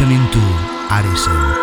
listening to Arisen.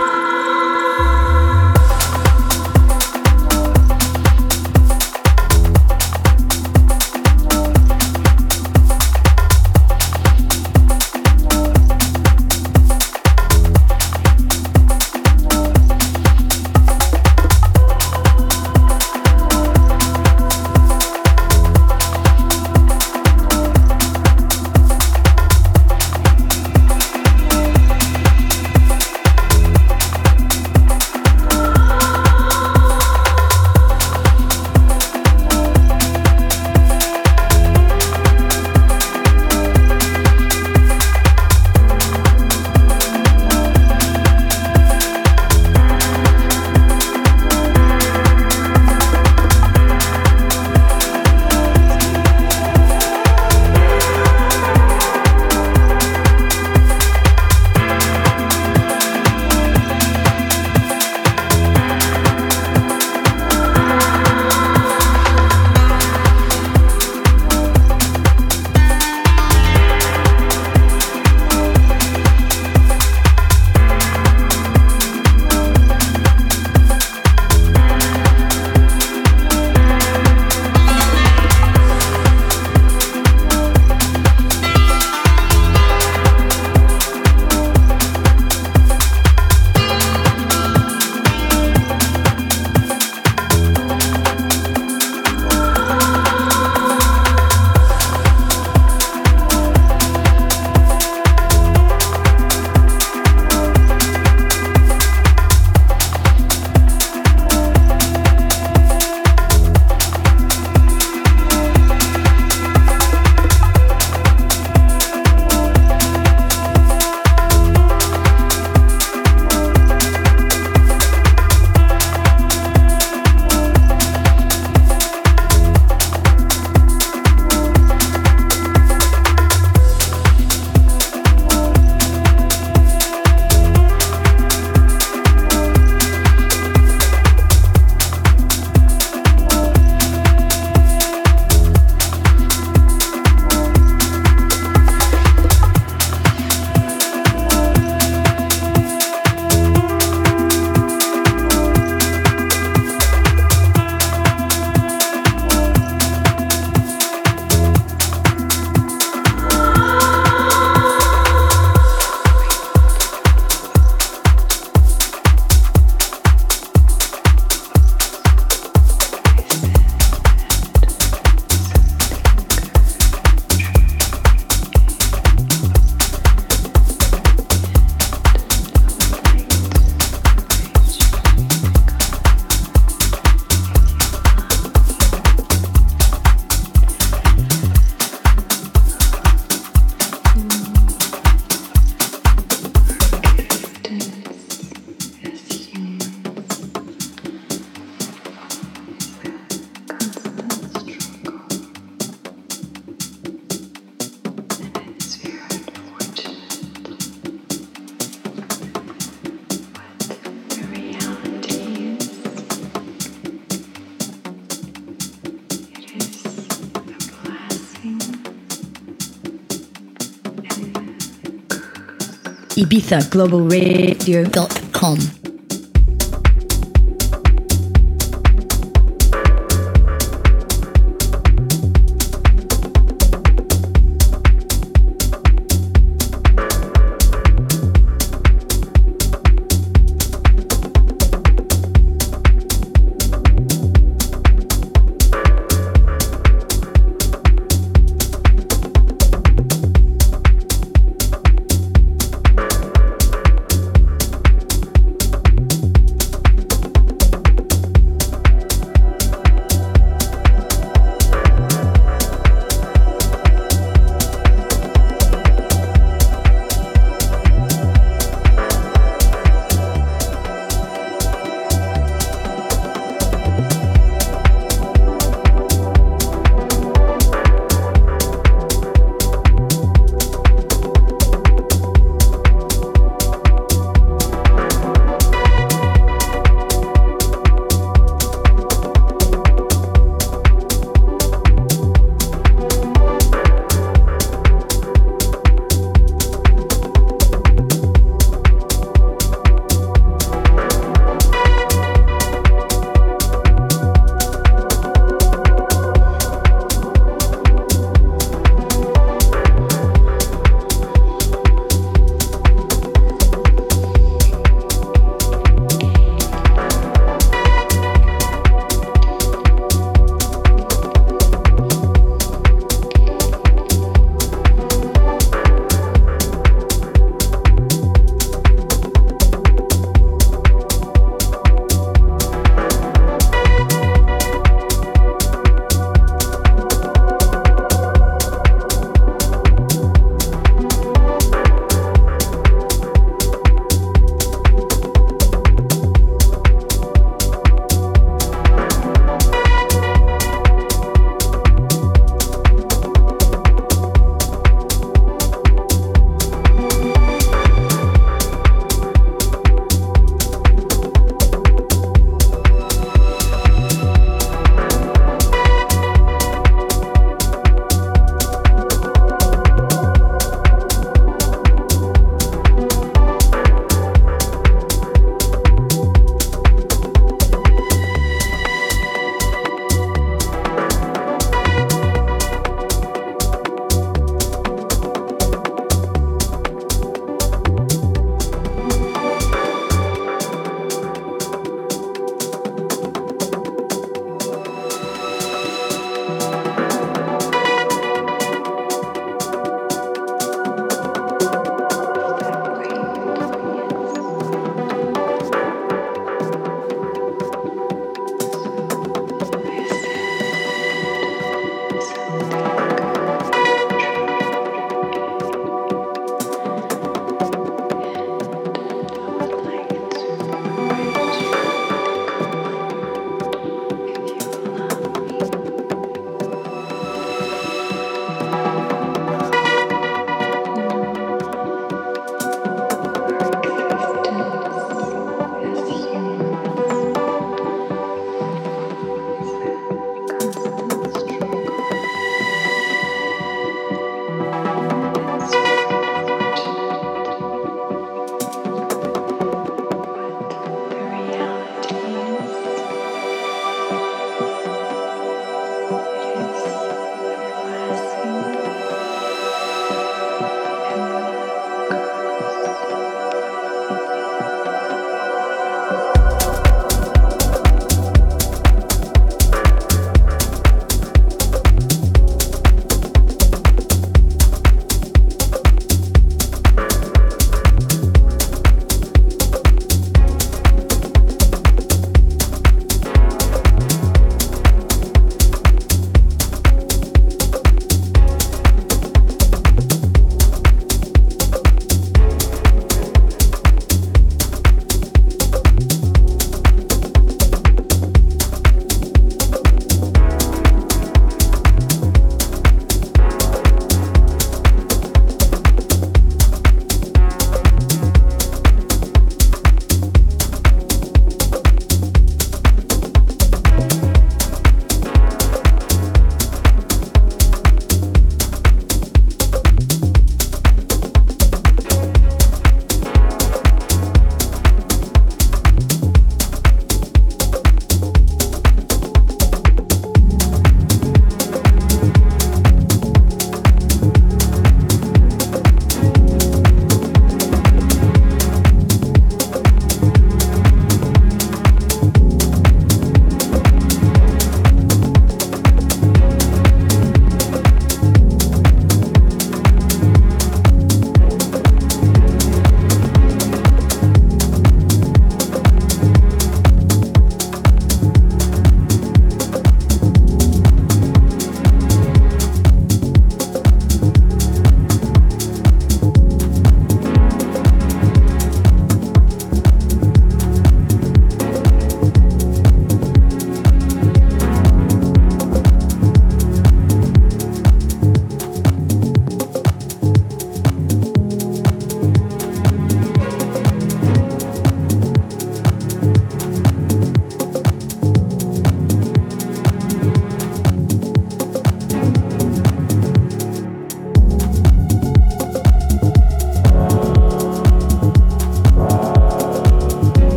ibizaglobalradio.com.